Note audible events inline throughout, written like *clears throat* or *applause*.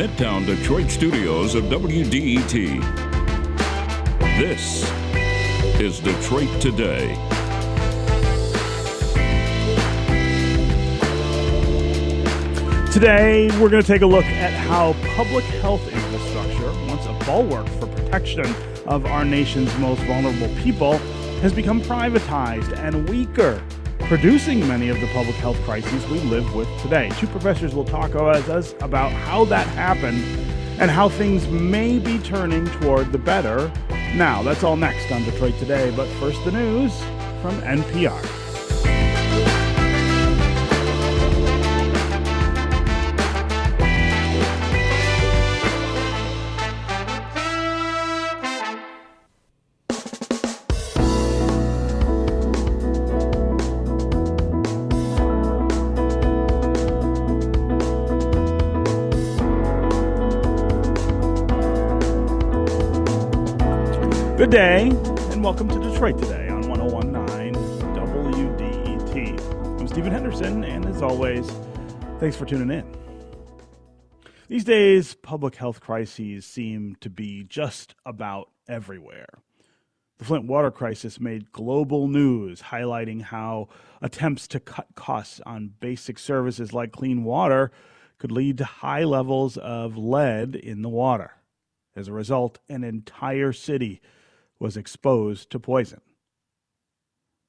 Midtown Detroit studios of WDET. This is Detroit Today. Today, we're going to take a look at how public health infrastructure, once a bulwark for protection of our nation's most vulnerable people, has become privatized and weaker, producing many of the public health crises we live with today. Two professors will talk with us about how that happened and how things may be turning toward the better now. That's all next on Detroit Today, but first, the news from NPR. Good day, and welcome to Detroit Today on 1019 WDET. I'm Stephen Henderson, and as always, thanks for tuning in. These days, public health crises seem to be just about everywhere. The Flint water crisis made global news, highlighting how attempts to cut costs on basic services like clean water could lead to high levels of lead in the water. As a result, an entire city was exposed to poison.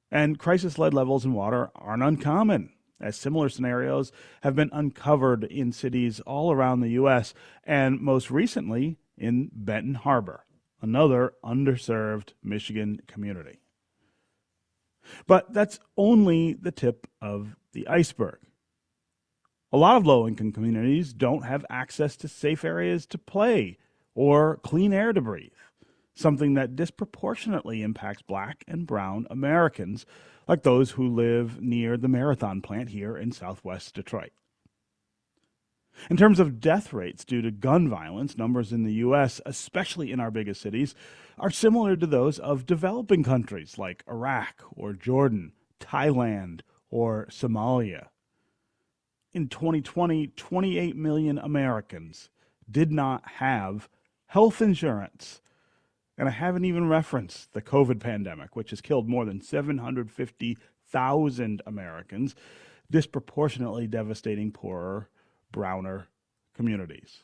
And crisis lead levels in water aren't uncommon, as similar scenarios have been uncovered in cities all around the U.S., and most recently in Benton Harbor, another underserved Michigan community. But that's only the tip of the iceberg. A lot of low income communities don't have access to safe areas to play or clean air to breathe something that disproportionately impacts black and brown Americans, like those who live near the Marathon plant here in southwest Detroit. In terms of death rates due to gun violence, numbers in the U.S., especially in our biggest cities, are similar to those of developing countries like Iraq or Jordan, Thailand, or Somalia. In 2020, 28 million Americans did not have health insurance and I haven't even referenced the COVID pandemic, which has killed more than 750,000 Americans, disproportionately devastating poorer, browner communities.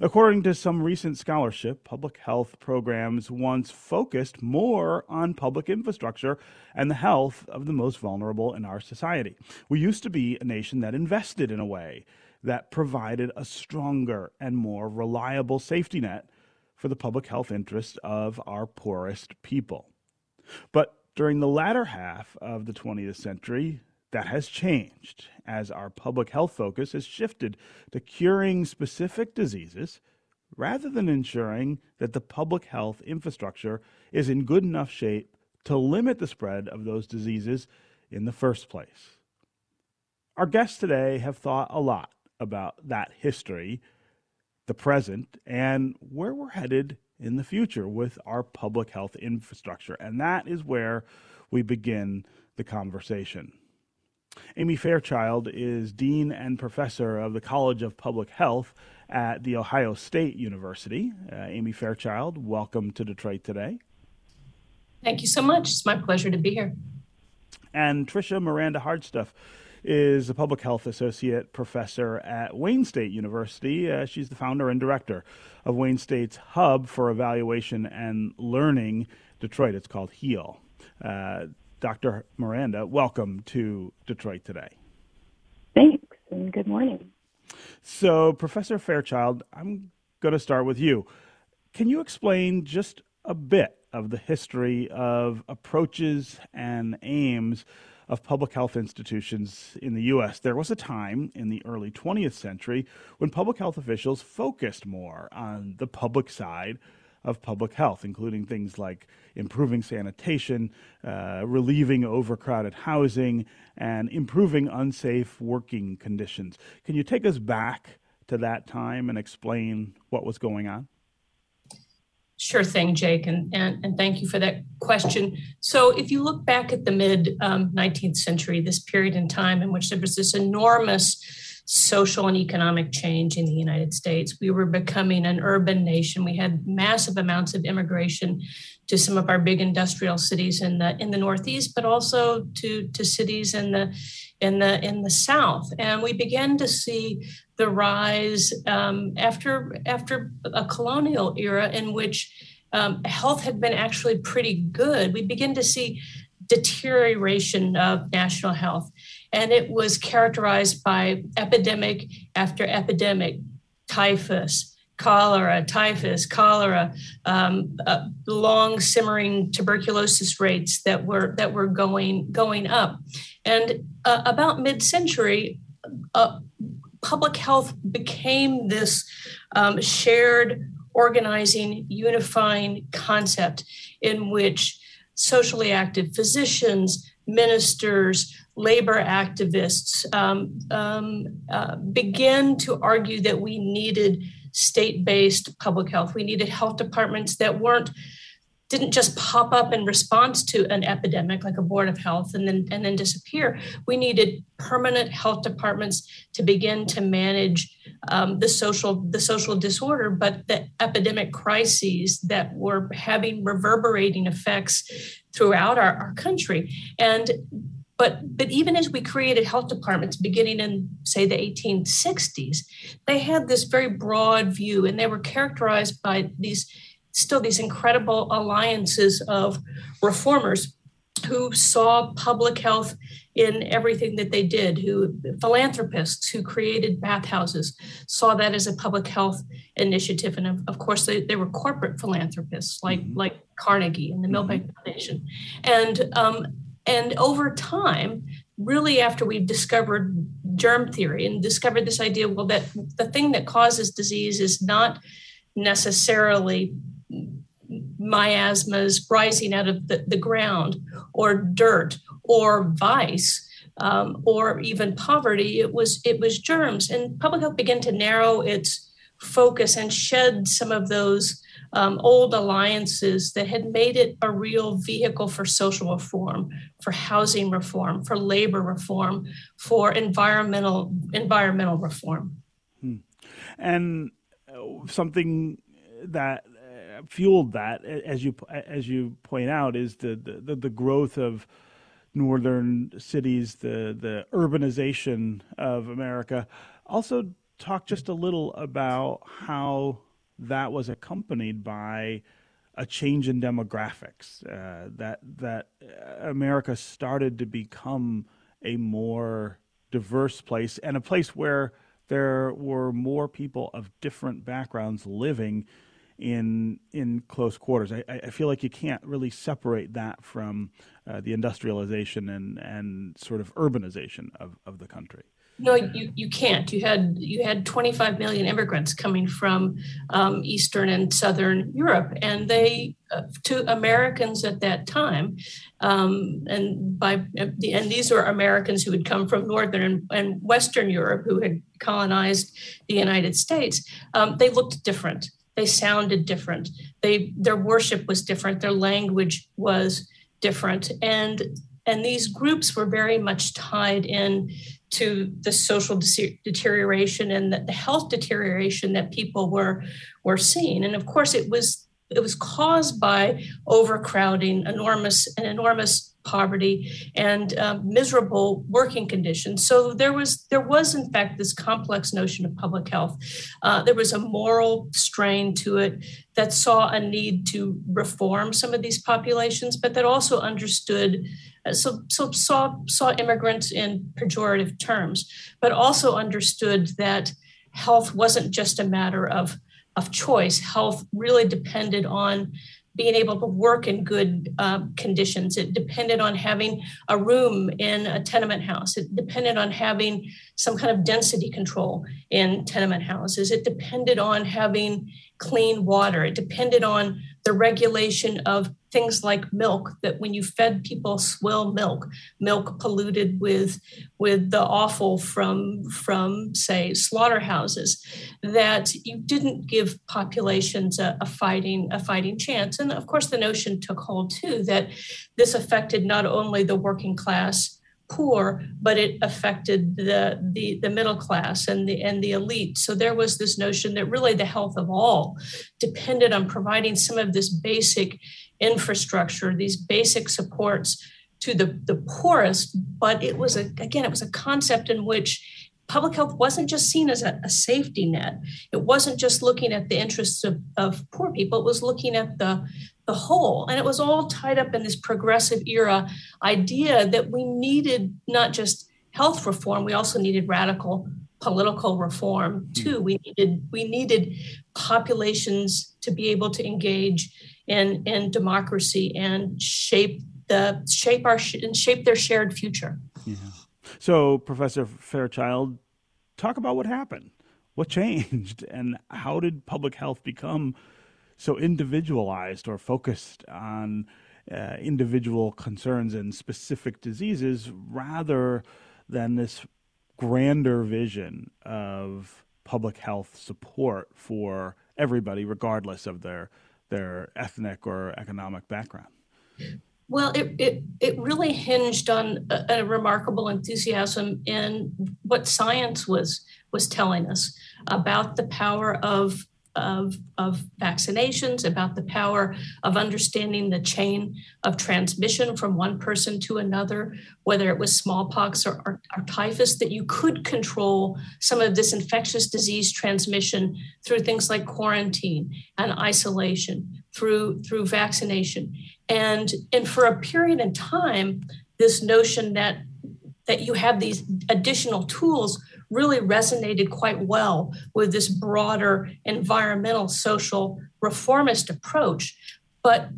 According to some recent scholarship, public health programs once focused more on public infrastructure and the health of the most vulnerable in our society. We used to be a nation that invested in a way that provided a stronger and more reliable safety net for the public health interests of our poorest people. But during the latter half of the 20th century, that has changed as our public health focus has shifted to curing specific diseases rather than ensuring that the public health infrastructure is in good enough shape to limit the spread of those diseases in the first place. Our guests today have thought a lot about that history the present, and where we're headed in the future with our public health infrastructure. And that is where we begin the conversation. Amy Fairchild is Dean and Professor of the College of Public Health at The Ohio State University. Uh, Amy Fairchild, welcome to Detroit today. Thank you so much. It's my pleasure to be here. And Tricia Miranda Hardstuff is a public health associate professor at Wayne State University. Uh, she's the founder and director of Wayne State's Hub for Evaluation and Learning Detroit. It's called HEAL. Uh, Dr. Miranda, welcome to Detroit today. Thanks, and good morning. So, Professor Fairchild, I'm going to start with you. Can you explain just a bit of the history of approaches and aims of public health institutions in the U.S. There was a time in the early 20th century when public health officials focused more on the public side of public health, including things like improving sanitation, uh, relieving overcrowded housing, and improving unsafe working conditions. Can you take us back to that time and explain what was going on? Sure thing, Jake, and, and, and thank you for that question. So, if you look back at the mid um, 19th century, this period in time in which there was this enormous social and economic change in the United States. We were becoming an urban nation. We had massive amounts of immigration to some of our big industrial cities in the in the Northeast, but also to, to cities in the in the in the South. And we began to see the rise um, after after a colonial era in which um, health had been actually pretty good. We begin to see deterioration of national health. And it was characterized by epidemic after epidemic, typhus, cholera, typhus, cholera, um, uh, long simmering tuberculosis rates that were that were going going up, and uh, about mid-century, uh, public health became this um, shared, organizing, unifying concept in which socially active physicians, ministers, labor activists um, um, uh, begin to argue that we needed state based public health. We needed health departments that weren't didn't just pop up in response to an epidemic like a board of health and then and then disappear we needed permanent health departments to begin to manage um, the social the social disorder but the epidemic crises that were having reverberating effects throughout our, our country and but but even as we created health departments beginning in say the 1860s they had this very broad view and they were characterized by these still these incredible alliances of reformers who saw public health in everything that they did who philanthropists who created bathhouses saw that as a public health initiative and of, of course they, they were corporate philanthropists like mm-hmm. like carnegie and the milbank mm-hmm. foundation and um, and over time, really after we've discovered germ theory and discovered this idea, well, that the thing that causes disease is not necessarily miasmas rising out of the, the ground or dirt or vice. Um, or even poverty, it was it was germs, and public health began to narrow its focus and shed some of those um, old alliances that had made it a real vehicle for social reform, for housing reform, for labor reform, for environmental environmental reform. Hmm. And uh, something that uh, fueled that, as you as you point out, is the the, the growth of northern cities, the the urbanization of America. Also, talk just a little about how that was accompanied by a change in demographics. Uh, that that America started to become a more diverse place and a place where there were more people of different backgrounds living in in close quarters. I, I feel like you can't really separate that from uh, the industrialization and and sort of urbanization of, of the country. No, you, you can't. You had you had 25 million immigrants coming from um, Eastern and Southern Europe, and they uh, to Americans at that time, um, and by the and these were Americans who had come from Northern and, and Western Europe who had colonized the United States. Um, they looked different. They sounded different. They their worship was different. Their language was different, and and these groups were very much tied in to the social de- deterioration and the, the health deterioration that people were were seeing. And of course, it was it was caused by overcrowding, enormous and enormous poverty, and um, miserable working conditions. So there was there was in fact this complex notion of public health. Uh, there was a moral strain to it that saw a need to reform some of these populations, but that also understood uh, so, so saw saw immigrants in pejorative terms, but also understood that health wasn't just a matter of of choice. Health really depended on being able to work in good uh, conditions. It depended on having a room in a tenement house. It depended on having some kind of density control in tenement houses. It depended on having clean water. It depended on the regulation of things like milk that when you fed people swill milk. Milk polluted with with the offal from from say slaughterhouses. That you didn't give populations a, a fighting a fighting chance. And of course the notion took hold too that this affected not only the working class poor, but it affected the, the, the middle class and the, and the elite. So there was this notion that really the health of all depended on providing some of this basic infrastructure, these basic supports to the, the poorest. But it was, a, again, it was a concept in which public health wasn't just seen as a, a, safety net. It wasn't just looking at the interests of, of poor people, it was looking at the, the whole. And it was all tied up in this progressive era idea that we needed not just health reform, we also needed radical political reform hmm. too. We needed we needed populations to be able to engage in, in democracy and shape the shape our and shape their shared future. Yeah. So, Professor Fairchild, talk about what happened. What changed, *laughs* and how did public health become so individualized or focused on uh, individual concerns and specific diseases rather than this grander vision of public health support for everybody, regardless of their their ethnic or economic background? Well, it, it, it really hinged on a, a, remarkable enthusiasm in what science was was telling us about the power of of, of vaccinations, about the power of understanding the chain of transmission from one person to another, whether it was smallpox or, or, or, typhus, that you could control some of this infectious disease transmission through things like quarantine and isolation, through, through vaccination. And, and for a period in time, this notion that that you have these additional tools really resonated quite well with this broader environmental social reformist approach. But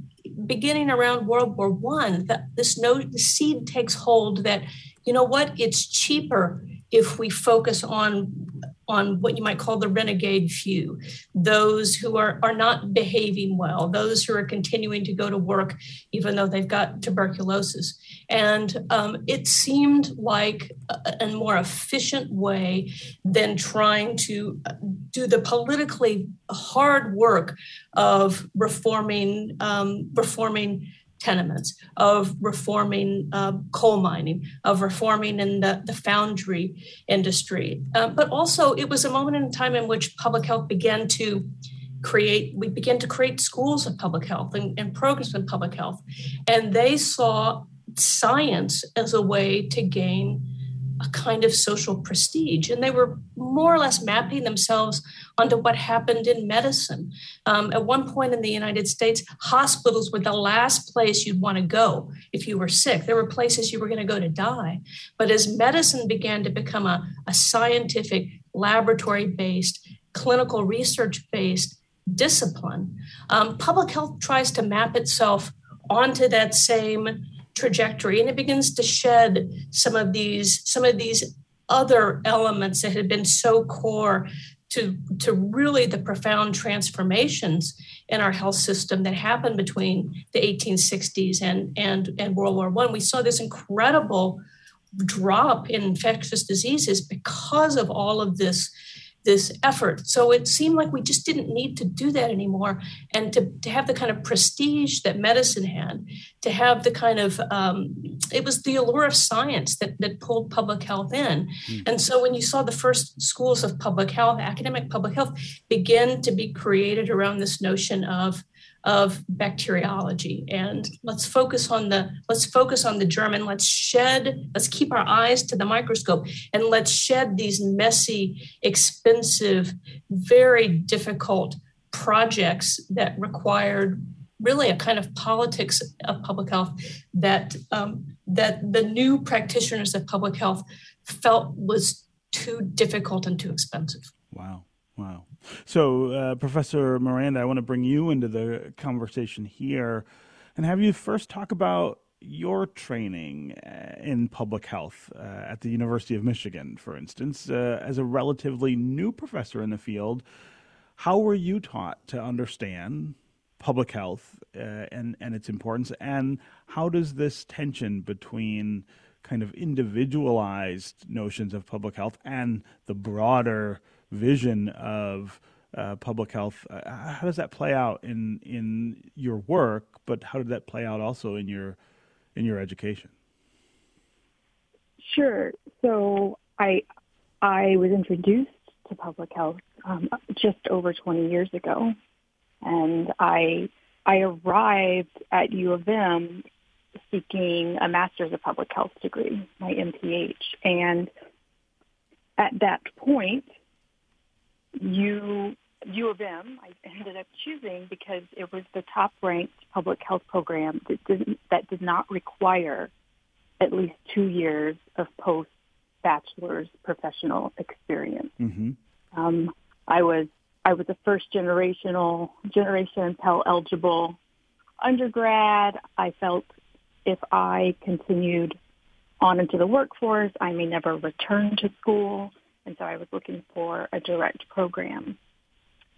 beginning around World War One, this no the seed takes hold that you know what it's cheaper if we focus on on what you might call the renegade few, those who are, are not behaving well, those who are continuing to go to work even though they've got tuberculosis. And um, it seemed like a, a, more efficient way than trying to do the politically hard work of reforming um, reforming tenements, of reforming uh, coal mining, of reforming in the, the foundry industry. Uh, but also, it was a moment in time in which public health began to create, we began to create schools of public health and, and programs in public health. And they saw science as a way to gain a kind of social prestige. And they were more or less mapping themselves onto what happened in medicine. Um, at one point in the United States, hospitals were the last place you'd want to go if you were sick. There were places you were going to go to die. But as medicine began to become a, a scientific, laboratory based, clinical research based discipline, um, public health tries to map itself onto that same trajectory and it begins to shed some of these some of these other elements that had been so core to, to really the profound transformations in our health system that happened between the 1860s and, and, and World War One. We saw this incredible drop in infectious diseases because of all of this this effort. So it seemed like we just didn't need to do that anymore. And to, to have the kind of prestige that medicine had, to have the kind of, um, it was the allure of science that, that pulled public health in. Mm. And so when you saw the first schools of public health, academic public health, begin to be created around this notion of of bacteriology. And let's focus on the let's focus on the germ and let's shed let's keep our eyes to the microscope and let's shed these messy expensive very difficult projects that required really a kind of politics of public health that um, that the new practitioners of public health felt was too difficult and too expensive. Wow. Wow so, uh, Professor Miranda, I want to bring you into the conversation here and have you first talk about your training uh, in public health uh, at the University of Michigan, for instance, uh, as a relatively new professor in the field. How were you taught to understand public health uh, and and its importance, and how does this tension between kind of individualized notions of public health and the broader vision of uh, public health. Uh, how does that play out in in your work? But how did that play out also in your in your education? Sure. So I I was introduced to public health um, just over 20 years ago, and I I arrived at U of M seeking a master's of public health degree, my MPH, and at that point, U U of M I ended up choosing because it was the top ranked public health program that didn't that did not require at least two years of post bachelor's professional experience. Mm-hmm. Um, I was I was a first generational generation Pell eligible undergrad. I felt if I continued on into the workforce, I may never return to school, and so I was looking for a direct program.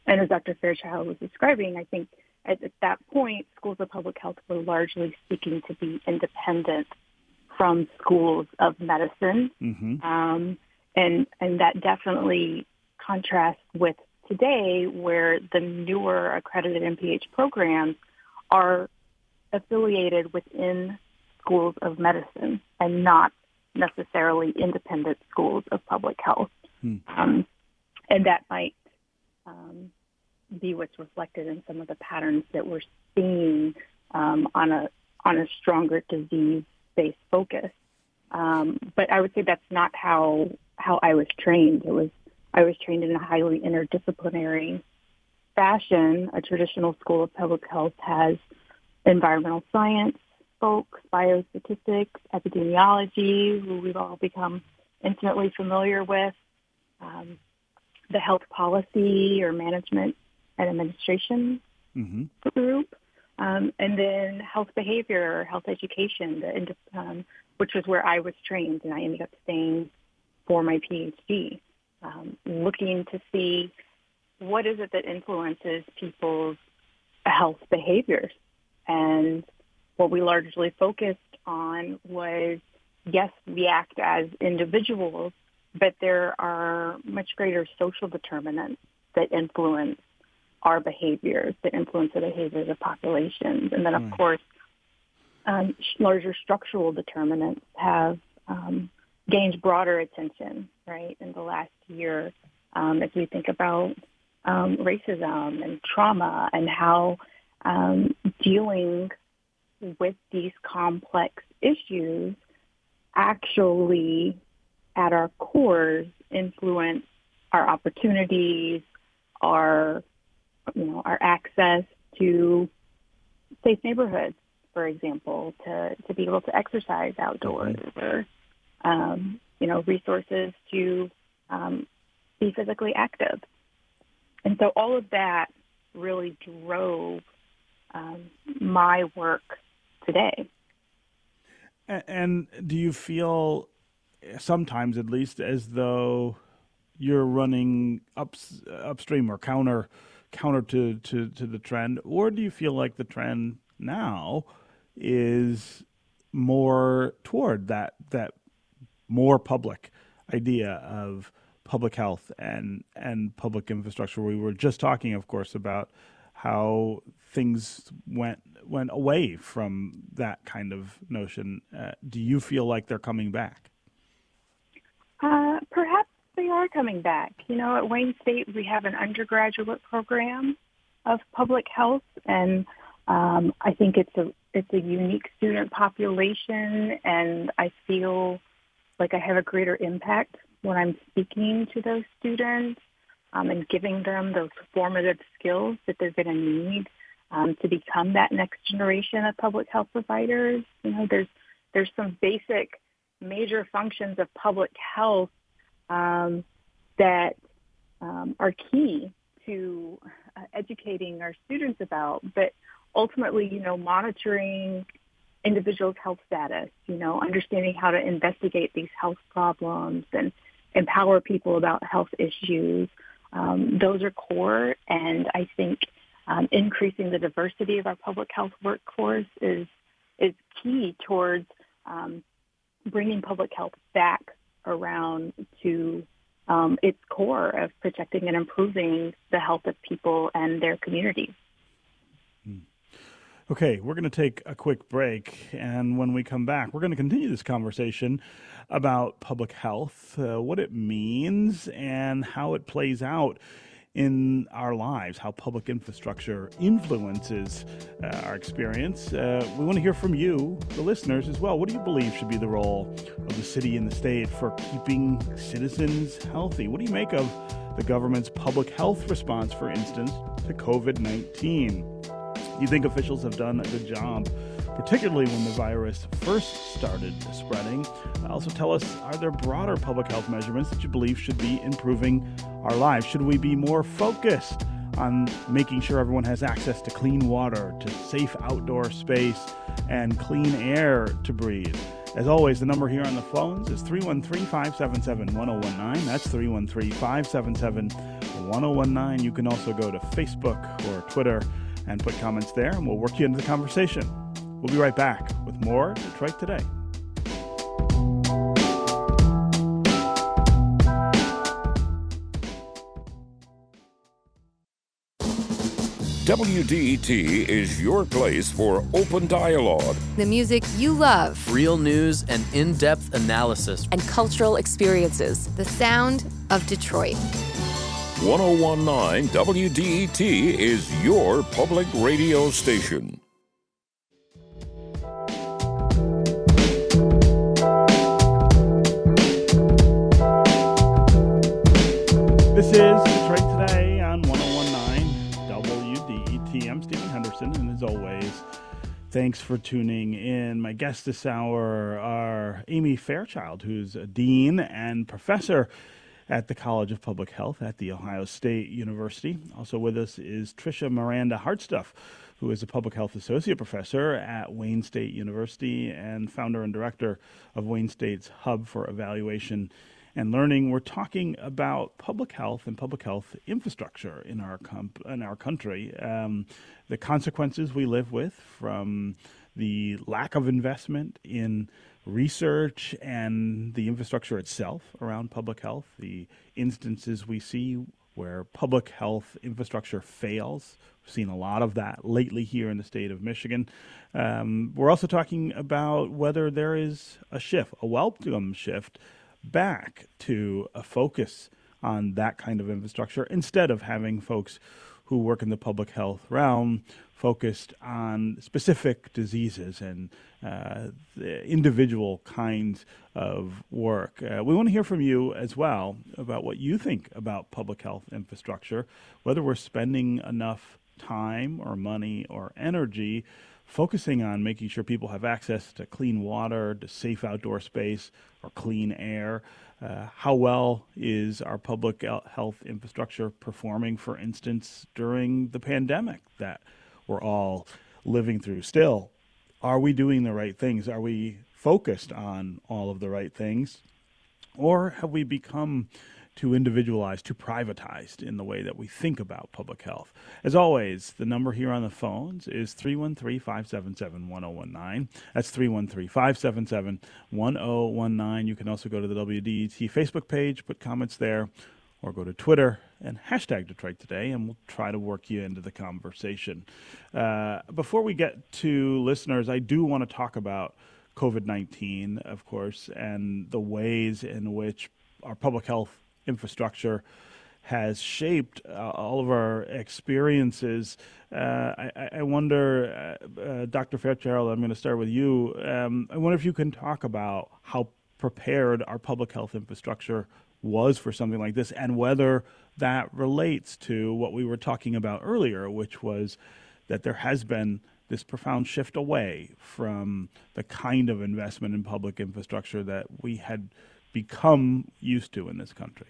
And as Dr. Fairchild was describing, I think at, at that point, schools of public health were largely seeking to be independent from schools of medicine. Mm-hmm. Um, and, and that definitely contrasts with today where the newer accredited MPH programs are affiliated within schools of medicine and not necessarily independent schools of public health. Hmm. Um, and that might um, be what's reflected in some of the patterns that we're seeing um, on a on a stronger disease based focus. Um, but I would say that's not how how I was trained. It was I was trained in a highly interdisciplinary fashion. A traditional school of public health has environmental science folks, biostatistics, epidemiology, who we've all become intimately familiar with, um, the health policy or management and administration Mm-hmm. group, um, and then health behavior, or health education, the, um, which was where I was trained, and I ended up staying for my PhD, um, looking to see what is it that influences people's health behaviors. And what we largely focused on was, yes, we act as individuals, but there are much greater social determinants that influence our behaviors, that influence the behaviors of populations. And then, of Mm. course, um, larger structural determinants have um, gained broader attention, right, in the last year um, as we think about um, racism and trauma and how um, dealing with these complex issues actually at our cores influence our opportunities, our you know, our access to safe neighborhoods, for example, to, to be able to exercise outdoors or, um, you know, resources to um, be physically active. And so all of that really drove um, my work today. And do you feel, sometimes at least, as though you're running up upstream or counter counter to, to, to the trend, or do you feel like the trend now is more toward that that more public idea of public health and and public infrastructure? We were just talking, of course, about how things went went away from that kind of notion. Uh, do you feel like they're coming back? Are coming back. You know, at Wayne State, we have an undergraduate program of public health, and um, I think it's a it's a unique student population, and I feel like I have a greater impact when I'm speaking to those students um, and giving them those formative skills that they're going to need um, to become that next generation of public health providers. You know, there's there's some basic major functions of public health um, that um, are key to uh, educating our students about, but ultimately, you know, monitoring individuals' health status, you know, understanding how to investigate these health problems and empower people about health issues. Um, those are core, and I think um, increasing the diversity of our public health workforce is is key towards um, bringing public health back around to um, its core of protecting and improving the health of people and their communities. Okay, we're going to take a quick break. And when we come back, we're going to continue this conversation about public health, uh, what it means, and how it plays out in our lives, how public infrastructure influences uh, our experience. Uh, we want to hear from you, the listeners, as well. What do you believe should be the role of the city and the state for keeping citizens healthy? What do you make of the government's public health response, for instance, to COVID 19? You think officials have done a good job, particularly when the virus first started spreading? Also, tell us are there broader public health measurements that you believe should be improving our lives? Should we be more focused on making sure everyone has access to clean water, to safe outdoor space, and clean air to breathe? As always, the number here on the phones is 313 577 1019. That's 313 577 1019. You can also go to Facebook or Twitter and put comments there, and we'll work you into the conversation. We'll be right back with more Detroit Today. WDET is your place for open dialogue. The music you love. Real news and in depth analysis. And cultural experiences. The sound of Detroit. 1019 WDET is your public radio station. This is Detroit Today on 1019 WDET. I'm Stephen Henderson, and as always, thanks for tuning in. My guests this hour are Amy Fairchild, who's a dean and professor at the College of Public Health at The Ohio State University. Also with us is Tricia Miranda Hartstuff, who is a public health associate professor at Wayne State University and founder and director of Wayne State's Hub for Evaluation and Learning. We're talking about public health and public health infrastructure in our in our country, um, the consequences we live with from the lack of investment in research and the infrastructure itself around public health, the instances we see where public health infrastructure fails. We've seen a lot of that lately here in the state of Michigan. Um, we're also talking about whether there is a shift, a welcome shift, back to a focus on that kind of infrastructure instead of having folks who work in the public health realm focused on specific diseases and uh, individual kinds of work. Uh, we want to hear from you as well about what you think about public health infrastructure, whether we're spending enough time or money or energy focusing on making sure people have access to clean water, to safe outdoor space, or clean air. Uh, how well is our public health infrastructure performing, for instance, during the pandemic that we're all living through. Still, are we doing the right things? Are we focused on all of the right things? Or have we become too individualized, too privatized in the way that we think about public health. As always, the number here on the phones is 313 577 1019. That's 313 577 1019. You can also go to the WDET Facebook page, put comments there, or go to Twitter and hashtag Detroit Today, and we'll try to work you into the conversation. Uh, before we get to listeners, I do want to talk about COVID 19, of course, and the ways in which our public health infrastructure has shaped uh, all of our experiences. Uh, I, I, wonder, uh, uh Dr. Fairchild, I'm going to start with you. Um, I wonder if you can talk about how prepared our public health infrastructure was for something like this and whether that relates to what we were talking about earlier, which was that there has been this profound shift away from the kind of investment in public infrastructure that we had become used to in this country.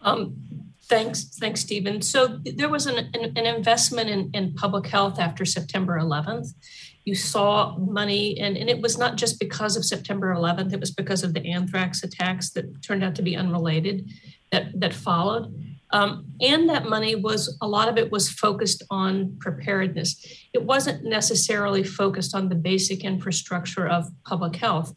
Um, thanks, thanks, Stephen. So there was an, an, an investment in, in public health after September 11th. You saw money, and, and it was not just because of September 11th, it was because of the anthrax attacks that turned out to be unrelated that, that followed. Um, and that money was a lot of it was focused on preparedness. It wasn't necessarily focused on the basic infrastructure of public health.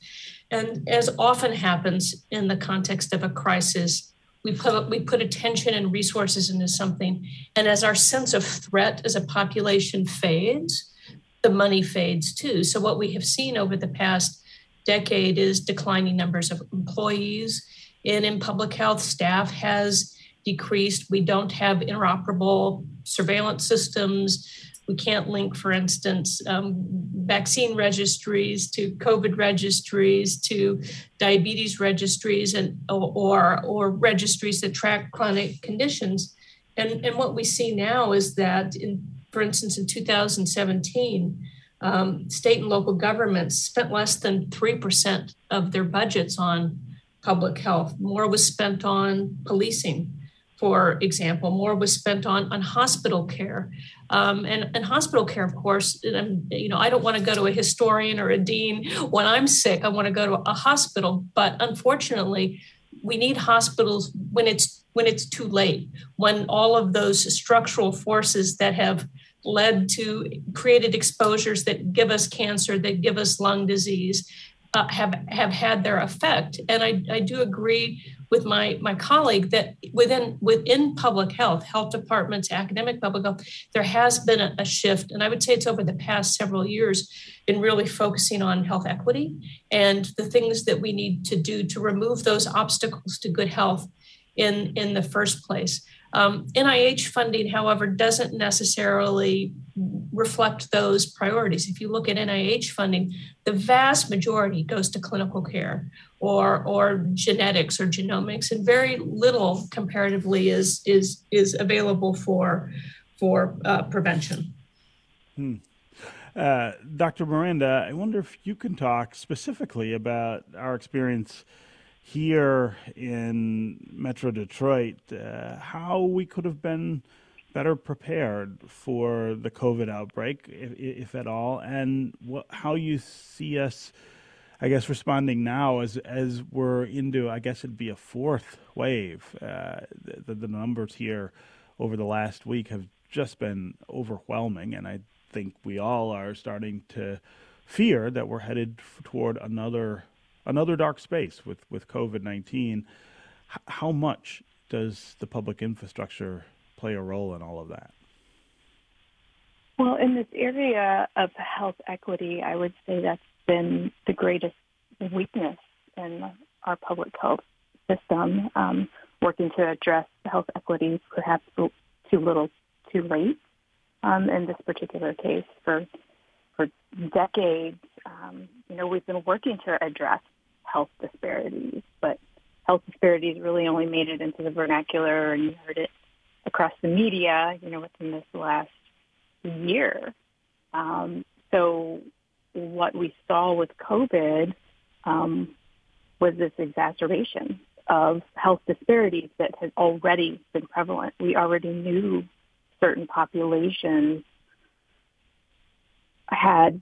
And as often happens in the context of a crisis, we put we put attention and resources into something, and as our sense of threat as a population fades, the money fades too. So what we have seen over the past decade is declining numbers of employees and in public health. Staff has decreased. We don't have interoperable surveillance systems. We can't link, for instance, um, vaccine registries to COVID registries to diabetes registries and or or registries that track chronic conditions. And, and what we see now is that, in, for instance, in 2017, um, state and local governments spent less than 3% of their budgets on public health. More was spent on policing, for example, more was spent on, on hospital care. Um, and, and hospital care, of course, you know, I don't want to go to a historian or a dean when I'm sick. I want to go to a hospital. But unfortunately, we need hospitals when it's when it's too late, when all of those structural forces that have led to created exposures that give us cancer, that give us lung disease, uh, have have had their effect. And I, I do agree with my my colleague that within within public health, health departments, academic public health, there has been a, a shift, and I would say it's over the past several years in really focusing on health equity and the things that we need to do to remove those obstacles to good health in in the first place. Um, NIH funding, however, doesn't necessarily reflect those priorities. If you look at NIH funding, the vast majority goes to clinical care or, or genetics or genomics, and very little comparatively is, is, is available for, for uh, prevention. Hmm. Uh, Dr. Miranda, I wonder if you can talk specifically about our experience here in Metro Detroit, uh, how we could have been better prepared for the COVID outbreak, if, if at all, and how you see us, I guess, responding now as as we're into, I guess it'd be a fourth wave. Uh, the, the numbers here over the last week have just been overwhelming, and I think we all are starting to fear that we're headed toward another another dark space with with COVID nineteen. H- how much does the public infrastructure play a role in all of that? Well, in this area of health equity, I would say that's been the greatest weakness in our public health system. Um, working to address health equity, perhaps too little, too late. Um, in this particular case, for for decades, um, you know, we've been working to address health disparities, but health disparities really only made it into the vernacular, and you heard it across the media, you know, within this last year. Um, so what we saw with COVID um, was this exacerbation of health disparities that had already been prevalent. We already knew certain populations had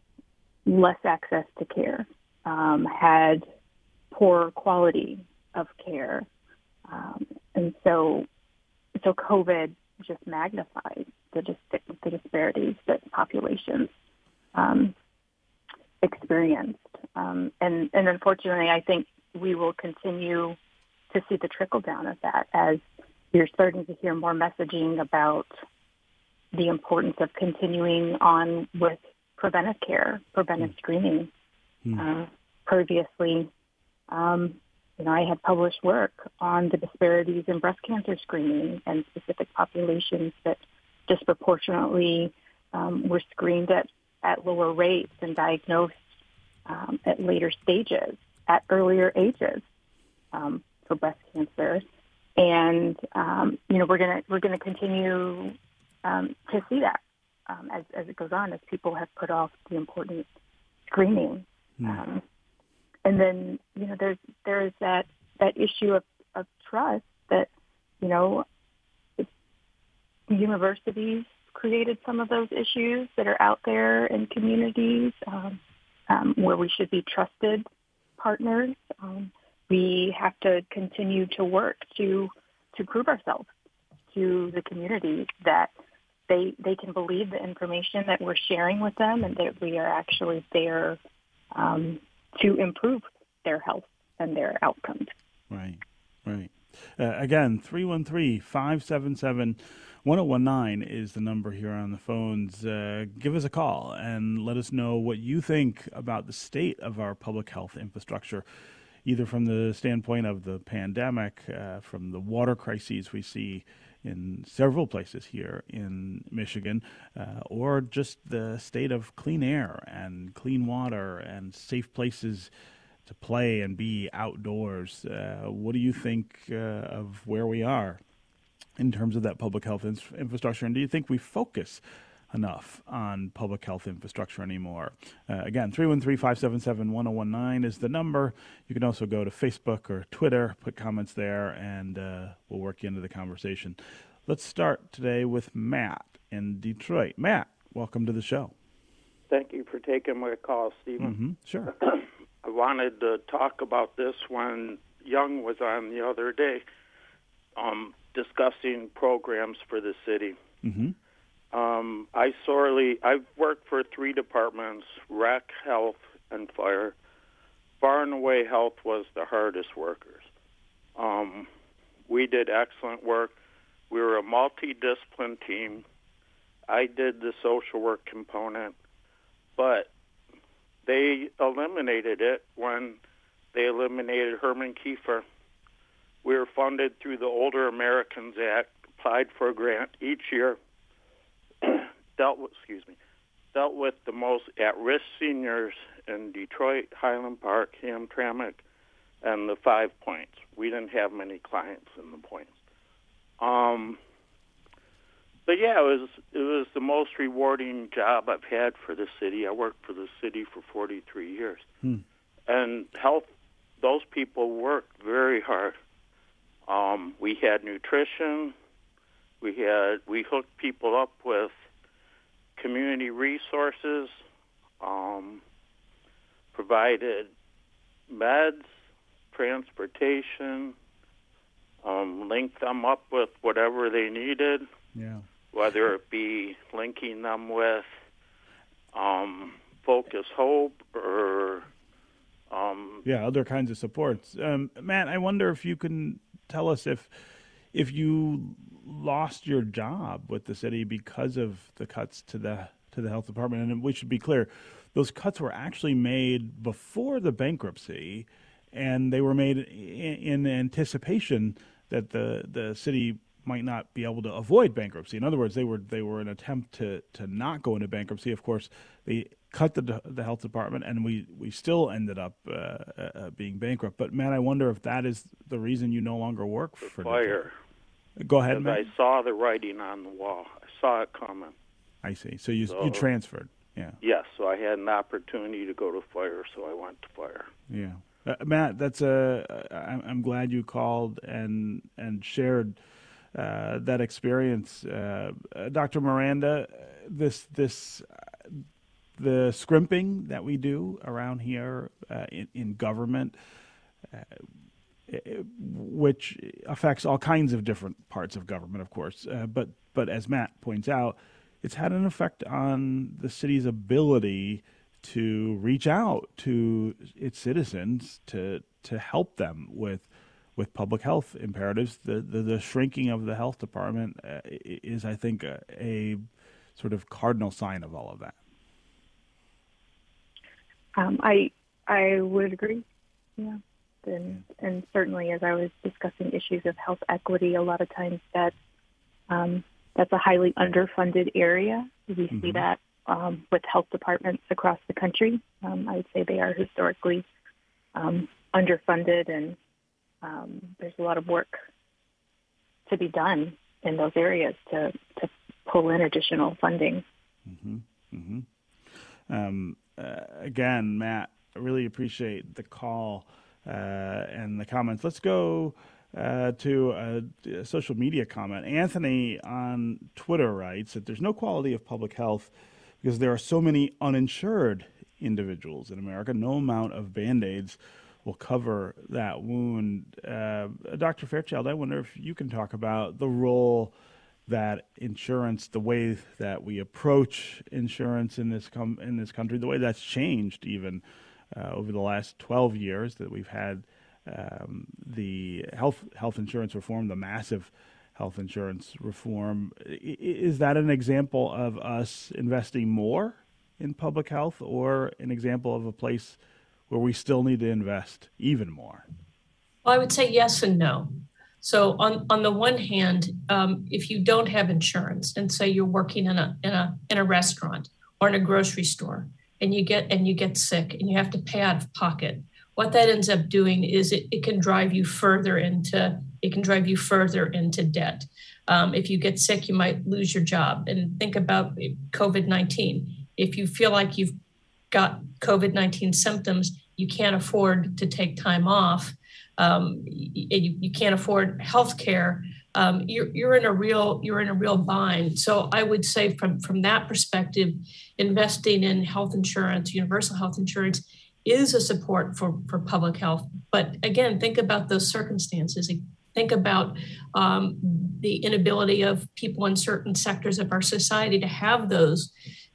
less access to care, um, had poor quality of care. Um, and so so COVID just magnified the, dis- the disparities that populations um, experienced. Um, and, and unfortunately, I think we will continue to see the trickle down of that as you're starting to hear more messaging about the importance of continuing on with preventive care, preventive mm. screening. Mm. Uh, previously, um, you know, I had published work on the disparities in breast cancer screening and specific populations that disproportionately um, were screened at, at lower rates and diagnosed um, at later stages, at earlier ages um, for breast cancer. And um, you know, we're gonna we're gonna continue um, to see that um, as as it goes on, as people have put off the important screening. Mm and then you know there's there's that that issue of, of trust that you know universities created some of those issues that are out there in communities um, um, where we should be trusted partners. Um, we have to continue to work to to prove ourselves to the communities that they they can believe the information that we're sharing with them and that we are actually there um, to improve their health and their outcomes. Right, right. Uh, again, 313 577 1019 is the number here on the phones. Uh, give us a call and let us know what you think about the state of our public health infrastructure, either from the standpoint of the pandemic, uh, from the water crises we see in several places here in Michigan, uh, or just the state of clean air and clean water and safe places to play and be outdoors. Uh, what do you think uh, of where we are in terms of that public health in- infrastructure? And do you think we focus enough on public health infrastructure anymore? Uh, again, 313 577 1019 is the number. You can also go to Facebook or Twitter, put comments there, and uh, we'll work you into the conversation. Let's start today with Matt in Detroit. Matt, welcome to the show. Thank you for taking my call, Stephen. Mm-hmm. Sure. *clears throat* I wanted to talk about this when Young was on the other day, um, discussing programs for the city. Mm-hmm. Um, I sorely, I've worked for three departments: rec, health, and fire. Far and away, health was the hardest workers. Um, we did excellent work. We were a multidiscipline team. I did the social work component, but they eliminated it when they eliminated Herman Kiefer. We were funded through the Older Americans Act, applied for a grant each year, dealt with, excuse me, dealt with the most at-risk seniors in Detroit, Highland Park, Hamtramck, and the Five Points. We didn't have many clients in the points. Um, but yeah, it was it was the most rewarding job I've had for the city. I worked for the city for 43 years, Hmm. and health. Those people worked very hard. Um, we had nutrition. We had we hooked people up with community resources. Um, provided meds, transportation. Um, linked them up with whatever they needed Yeah. whether it be linking them with um, Focus Hope or um, yeah, other kinds of supports. Um, Matt, I wonder if you can tell us if if you lost your job with the city because of the cuts to the to the health department. And we should be clear, those cuts were actually made before the bankruptcy, and they were made in, in anticipation that the the city might not be able to avoid bankruptcy. In other words, they were they were an attempt to to not go into bankruptcy. Of course, they cut the the health department, and we we still ended up uh, uh, being bankrupt. But man, I wonder if that is the reason you no longer work for fire. Detroit. Go ahead. I saw the writing on the wall. I saw it coming. I see. So you So- you transferred. Yeah, Yes, so I had an opportunity to go to fire, so I went to fire. yeah. Uh, Matt, that's a. I'm I'm glad you called and and shared uh, that experience, uh, uh, Dr. Miranda. This this uh, the scrimping that we do around here uh, in, in government, uh, which affects all kinds of different parts of government, of course. Uh, but but as Matt points out, it's had an effect on the city's ability to reach out to its citizens to to help them with with public health imperatives. The the, the shrinking of the health department uh, is, I think, a, a sort of cardinal sign of all of that. Um, I I would agree. Yeah, and and certainly as I was discussing issues of health equity, a lot of times that um, that's a highly underfunded area. We see that um, with health departments across the country. Um, I would say they are historically um, underfunded, and um, there's a lot of work to be done in those areas to to pull in additional funding. um, uh, again, Matt, I really appreciate the call uh, and the comments. Let's go uh, to a, a social media comment. Anthony on Twitter writes that there's no quality of public health because there are so many uninsured individuals in America. No amount of band aids will cover that wound. Uh, Dr. Fairchild, I wonder if you can talk about the role that insurance, the way that we approach insurance in this com- in this country, the way that's changed even uh, over the last 12 years that we've had um, the health health insurance reform, the massive health insurance reform. Is that an example of us investing more in public health, or an example of a place where we still need to invest even more? Well, I would say yes and no. So on, on the one hand, um, if you don't have insurance and say you're working in a in a in a restaurant or in a grocery store and you get and you get sick and you have to pay out of pocket, what that ends up doing is it, it can drive you further into it can drive you further into debt. Um, if you get sick, you might lose your job. And think about COVID 19. If you feel like you've got COVID 19 symptoms, you can't afford to take time off um, you, you can't afford health care, um, you're, you're in a real you're in a real bind. So I would say from from that perspective, investing in health insurance, universal health insurance, is a support for for public health. But again, think about those circumstances. Think about um, the inability of people in certain sectors of our society to have those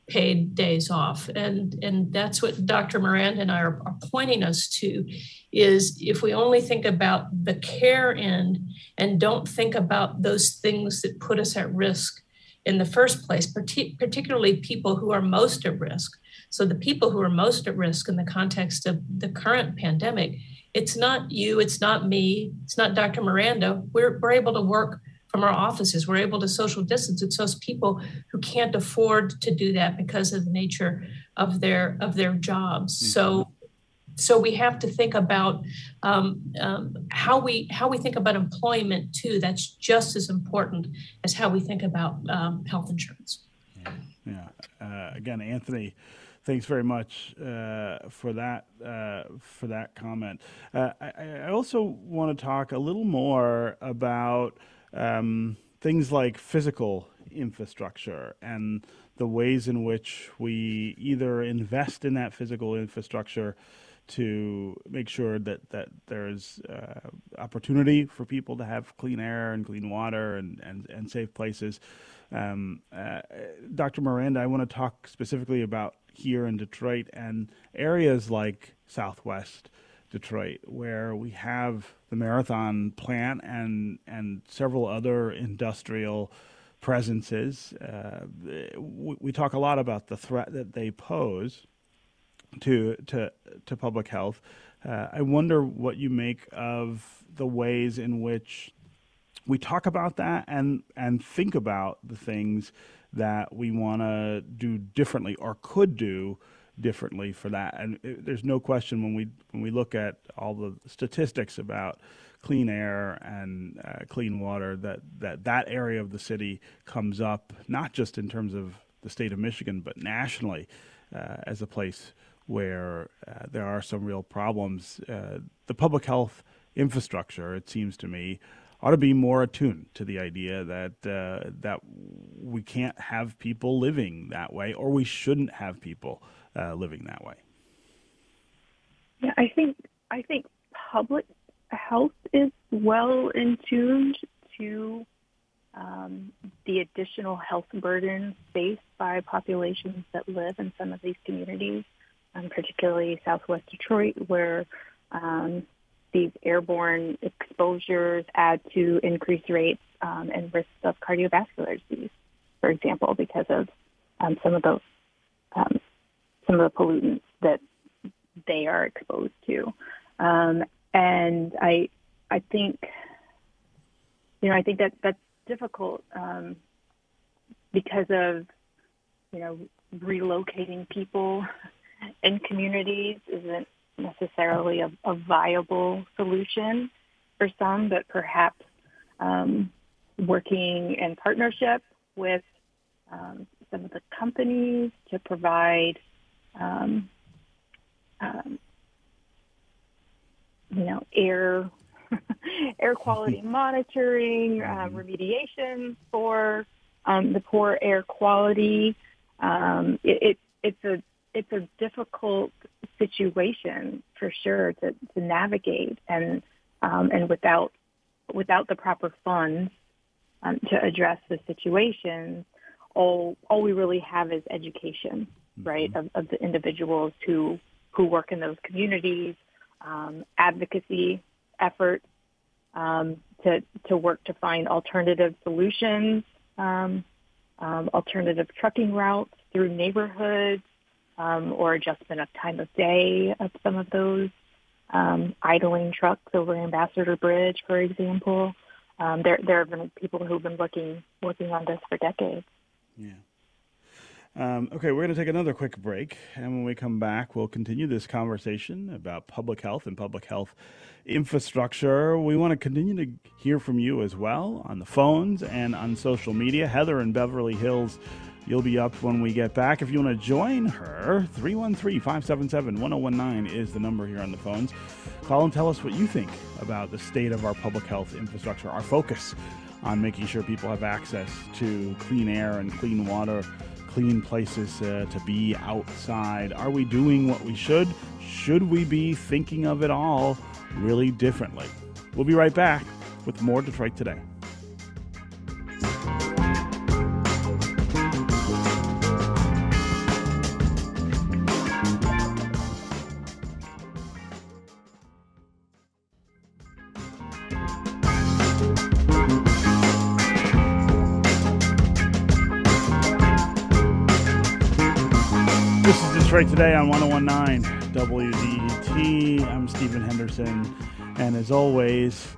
paid days off. And and that's what dr miranda and i are, are, pointing us to is if we only think about the care end and don't think about those things that put us at risk in the first place partic- particularly people who are most at risk. So the people who are most at risk in the context of the current pandemic it's not you it's not me it's not dr miranda. We're, we're able to work from our offices. We're able to social distance. It's those people who can't afford to do that because of the nature of their of their jobs. Mm-hmm. So so we have to think about um, um, how we how we think about employment too. That's just as important as how we think about um, health insurance. Yeah. Uh, again, Anthony, thanks very much uh, for that uh, for that comment. Uh, I, I, also want to talk a little more about um, things like physical infrastructure and the ways in which we either invest in that physical infrastructure to make sure that, that there's uh, opportunity for people to have clean air and clean water and, and, and safe places. Um, uh, Dr. Miranda, I want to talk specifically about here in Detroit and areas like Southwest Detroit, where we have the Marathon plant and and several other industrial presences. Uh, we, we, talk a lot about the threat that they pose to to to public health. Uh, I wonder what you make of the ways in which we talk about that and and think about the things that we want to do differently or could do differently for that. And it, there's no question when we when we look at all the statistics about clean air and uh, clean water that, that that area of the city comes up not just in terms of the state of Michigan but nationally uh, as a place where uh, there are some real problems. Uh, the public health infrastructure, it seems to me, ought to be more attuned to the idea that uh, that we can't have people living that way, or we shouldn't have people uh, living that way. Yeah, I think I think public health is well in to um, the additional health burdens faced by populations that live in some of these communities, um, particularly Southwest Detroit, where um, these airborne exposures add to increased rates um, and risks of cardiovascular disease, for example, because of um, some of those um, some of the pollutants that they are exposed to. Um, and I, I think, you know, I think that that's difficult um, because of, you know, relocating people in communities isn't necessarily a, a viable solution for some, but perhaps um, working in partnership with um, some of the companies to provide um, um, you know, air *laughs* air quality *laughs* monitoring, uh, remediation for um, the poor air quality. Um, it, it, it's a it's a difficult situation for sure to, to navigate, and um, and without without the proper funds um, to address the situations, all all we really have is education right, mm-hmm. of, of the individuals who who work in those communities, um, advocacy efforts um, to to work to find alternative solutions, um, um, alternative trucking routes through neighborhoods, um, or adjustment of time of day of some of those. Um, idling trucks over Ambassador Bridge, for example. Um, there, there have been people who've been looking working on this for decades. Yeah. Um, okay, we're going to take another quick break. And when we come back, we'll continue this conversation about public health and public health infrastructure. We want to continue to hear from you as well on the phones and on social media. Heather in Beverly Hills, you'll be up when we get back. If you want to join her, 313 577 1019 is the number here on the phones. Call and tell us what you think about the state of our public health infrastructure, our focus on making sure people have access to clean air and clean water clean places uh, to be outside? Are we doing what we should? Should we be thinking of it all really differently? We'll be right back with more Detroit Today. Today on 1019 WDET. I'm Stephen Henderson, and as always,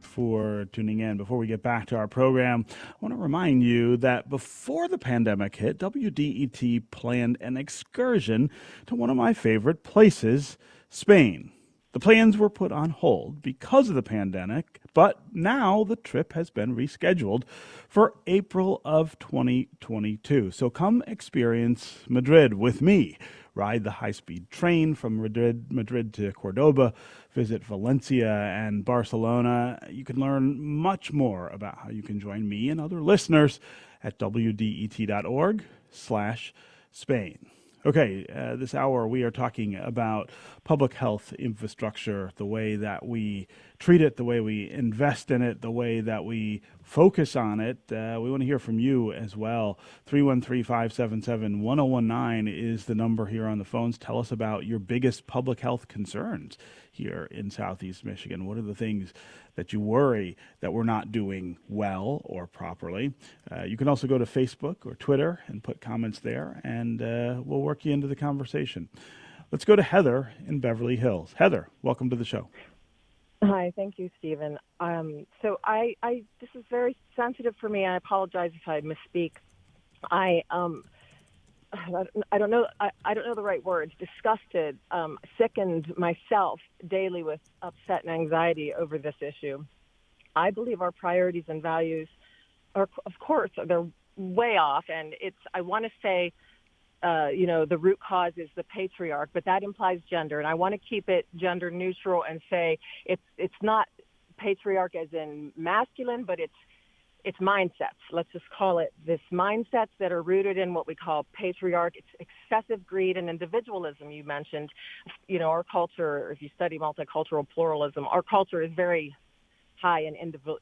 for tuning in. Before we get back to our program, I want to remind you that before the pandemic hit, WDET planned an excursion to one of my favorite places, Spain. The plans were put on hold because of the pandemic, but now the trip has been rescheduled for April of 2022. So come experience Madrid with me. Ride the high speed train from Madrid, Madrid to Cordoba, visit Valencia and Barcelona. You can learn much more about how you can join me and other listeners at wdet.org slash Spain. Okay, uh, this hour we are talking about public health infrastructure, the way that we treat it, the way we invest in it, the way that we focus on it. Uh, we want to hear from you as well. 313 577 1019 is the number here on the phones. Tell us about your biggest public health concerns here in Southeast Michigan. What are the things that you worry that we're not doing well or properly. Uh, you can also go to Facebook or Twitter and put comments there, and uh, we'll work you into the conversation. Let's go to Heather in Beverly Hills. Heather, welcome to the show. Hi, thank you, Stephen. Um, so I, I, this is very sensitive for me. I apologize if I misspeak. I, um, I don't know. I, I don't know the right words. Disgusted, um, sickened myself daily with upset and anxiety over this issue. I believe our priorities and values are, of course, they're way off, and it's. I want to say, uh, you know, the root cause is the patriarch, but that implies gender, and I want to keep it gender neutral and say it's it's not patriarch as in masculine, but it's it's mindsets. Let's just call it this mindsets that are rooted in what we call patriarch. It's excessive greed and individualism. You mentioned, you know, our culture. If you study multicultural pluralism, our culture is very high in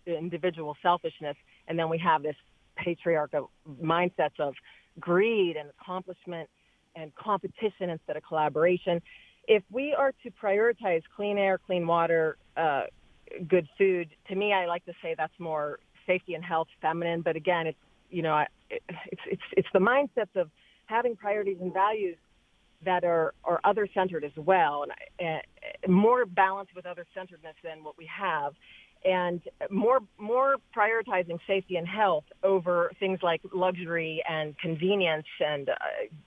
individual selfishness, and then we have this patriarchal mindsets of greed and accomplishment and competition instead of collaboration. If we are to prioritize clean air, clean water, uh, good food, to me, I like to say that's more safety and health feminine, but again, it's you know, it's it's it's the mindsets of having priorities and values that are are other centered as well, and uh, more balanced with other centeredness than what we have, and more more prioritizing safety and health over things like luxury and convenience and uh,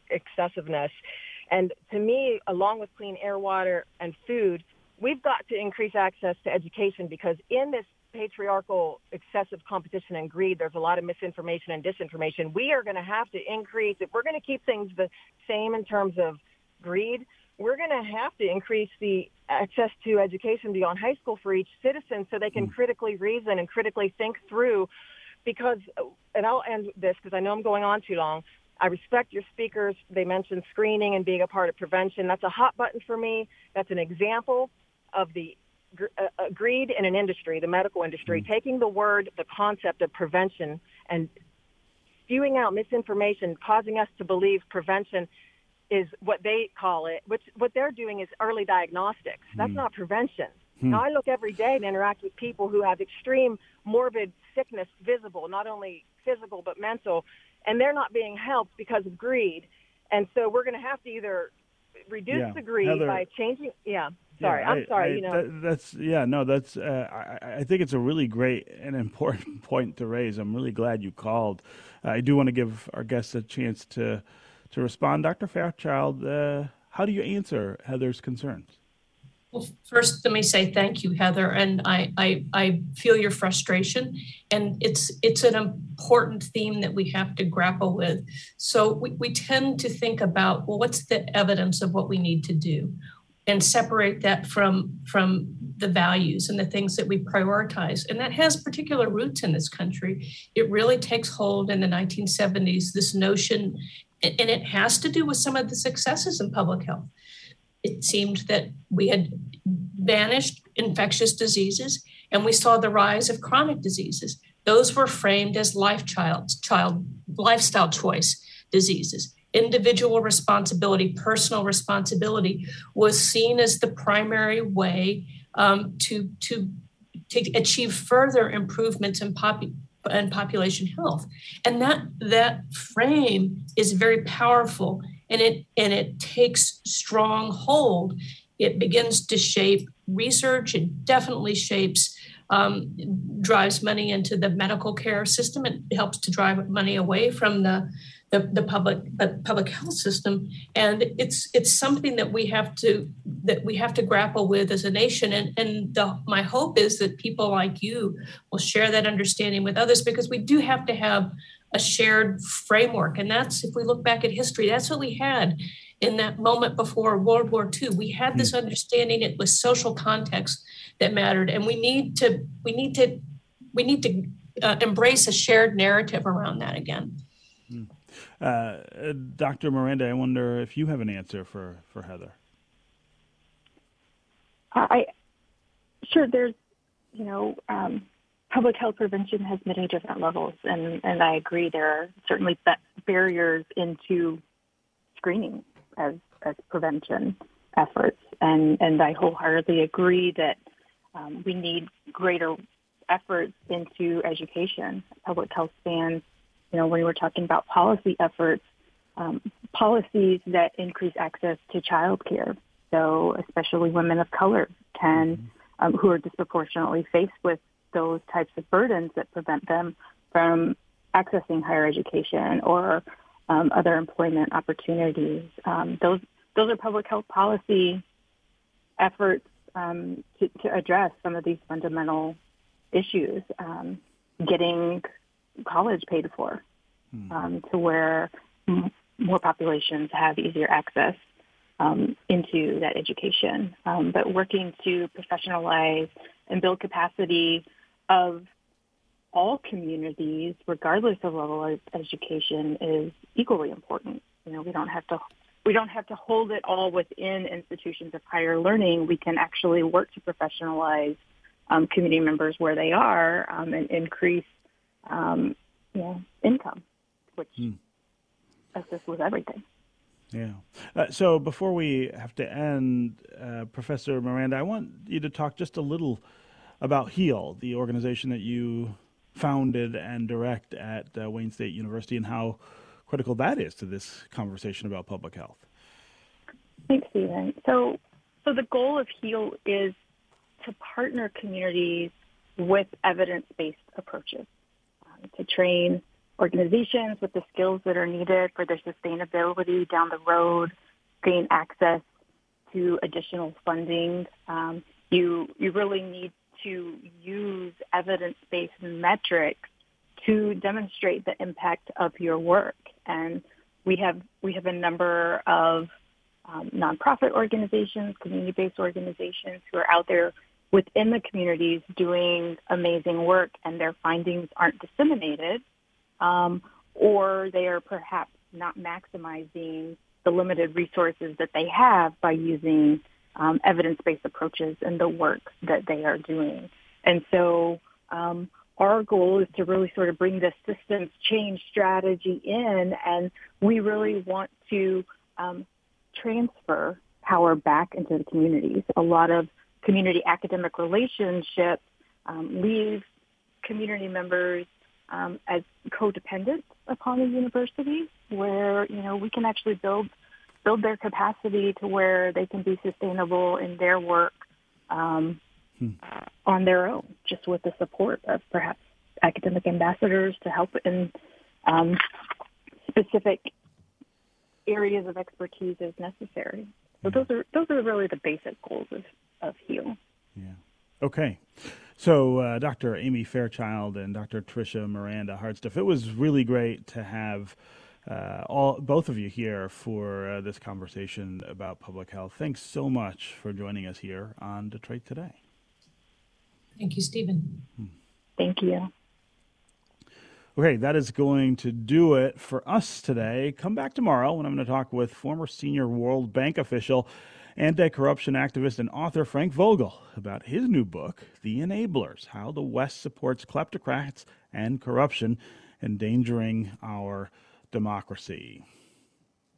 excessiveness. And to me, along with clean air, water, and food, we've got to increase access to education because in this patriarchal excessive competition and greed, there's a lot of misinformation and disinformation. We are going to have to increase, if we're going to keep things the same in terms of greed, we're going to have to increase the access to education beyond high school for each citizen so they can mm. critically reason and critically think through. Because, and I'll end this because I know I'm going on too long. I respect your speakers. They mentioned screening and being a part of prevention. That's a hot button for me. That's an example of the uh, agreed in an industry, the medical industry, mm-hmm. taking the word, the concept of prevention and spewing out misinformation, causing us to believe prevention is what they call it, which what they're doing is early diagnostics. That's mm. not prevention. Hmm. Now, I look every day and interact with people who have extreme morbid sickness visible, not only physical but mental, and they're not being helped because of greed. And so we're going to have to either reduce yeah. the greed Heather, by changing. Yeah. Sorry, yeah, I'm sorry. I, you know, that, that's yeah, no, that's. Uh, I, I, think it's a really great and *laughs* important point to raise. I'm really glad you called. I do want to give our guests a chance to to respond. Dr. Fairchild, uh, how do you answer Heather's concerns? Well, first, let me say thank you, Heather, and I, I, I feel your frustration, and it's it's an important theme that we have to grapple with. So we, we tend to think about well, what's the evidence of what we need to do, and separate that from from the values and the things that we prioritize, and that has particular roots in this country. It really takes hold in the 1970s. This notion, and it has to do with some of the successes in public health it seemed that we had banished infectious diseases and we saw the rise of chronic diseases. Those were framed as life child, child lifestyle choice diseases. Individual responsibility, personal responsibility was seen as the primary way um, to, to, to achieve further improvements in, popu- in population health. And that, that frame is very powerful and it and it takes strong hold. It begins to shape research. It definitely shapes um, drives money into the medical care system. It helps to drive money away from the the, the public uh, public health system and it's it's something that we have to that we have to grapple with as a nation and and the, my hope is that people like you will share that understanding with others because we do have to have a shared framework. And that's, if we look back at history, that's what we had in that moment before World War II. We had this hmm. understanding it was social context that mattered. And we need to, we need to, we need to uh, embrace a shared narrative around that again. Uh, Dr. Miranda, I wonder if you have an answer for, for Heather. I sure there's, you know, um, public health prevention has many different levels, and, and I agree there are certainly barriers into screening as, as prevention efforts, and, and I wholeheartedly agree that um, we need greater efforts into education. Public health spans, you know, when we're talking about policy efforts, um, policies that increase access to child care. So especially women of color can, mm-hmm. um, who are disproportionately faced with those types of burdens that prevent them from accessing higher education or um, other employment opportunities. Um, those those are public health policy efforts um, to, to, address some of these fundamental issues. Um, getting college paid for hmm. to where more populations have easier access um, into that education. Um, but working to professionalize and build capacity of all communities, regardless of level of education, is equally important. You know, we don't have to we don't have to hold it all within institutions of higher learning. We can actually work to professionalize um, community members where they are um, and increase, um, you know, income, which hmm. assists with everything. Yeah. Uh, so before we have to end, uh, Professor Miranda, I want you to talk just a little about HEAL, the organization that you founded and direct at uh, Wayne State University, and how critical that is to this conversation about public health. Thanks, Stephen. So, so the goal of HEAL is to partner communities with evidence-based approaches, to train organizations with the skills that are needed for their sustainability down the road, gain access to additional funding. Um, you you really need to use evidence-based metrics to demonstrate the impact of your work. And we have we have a number of um, nonprofit organizations, community-based organizations who are out there within the communities doing amazing work, and their findings aren't disseminated, um, or they are perhaps not maximizing the limited resources that they have by using um, evidence-based approaches in the work that they are doing. And so um, our goal is to really sort of bring this systems change strategy in, and we really want to um, transfer power back into the communities. A lot of community academic relationship um, leaves community members um, as codependent upon the university, where you know we can actually build build their capacity to where they can be sustainable in their work um, hmm. on their own, just with the support of perhaps academic ambassadors to help in um, specific areas of expertise as necessary. So those are those are really the basic goals of, of you. Yeah. Okay. So, uh, Dr. Amy Fairchild and Dr. Tricia Miranda Hartsteff, it was really great to have uh, all both of you here for uh, this conversation about public health. Thanks so much for joining us here on Detroit Today. Thank you, Stephen. Hmm. Thank you. Okay, that is going to do it for us today. Come back tomorrow when I'm going to talk with former senior World Bank official anti corruption activist and author Frank Vogl about his new book, The Enablers How the West Supports Kleptocrats and Corruption, Endangering Our Democracy.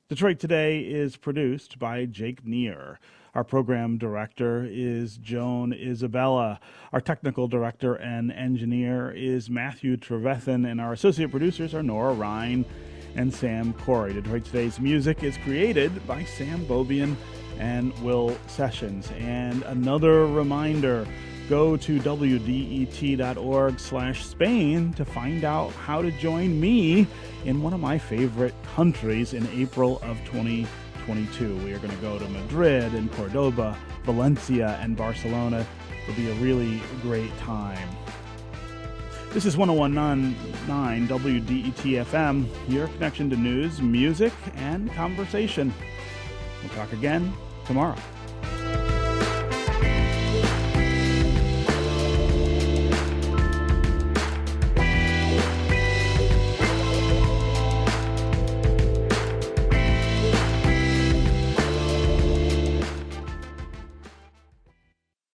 Detroit Today is produced by Jake Neher. Our program director is Joan Isabella. Our technical director and engineer is Matthew Trevethan, and our associate producers are Nora Ryan and Sam Corey. Detroit Today's music is created by Sam Beaubien and Will Sessions. And another reminder go to wdet.org slash Spain to find out how to join me in one of my favorite countries in April of 2022. We are going to go to Madrid and Cordoba, Valencia, and Barcelona. It'll be a really great time. This is 1019 WDET FM, your connection to news, music, and conversation. We'll talk again tomorrow.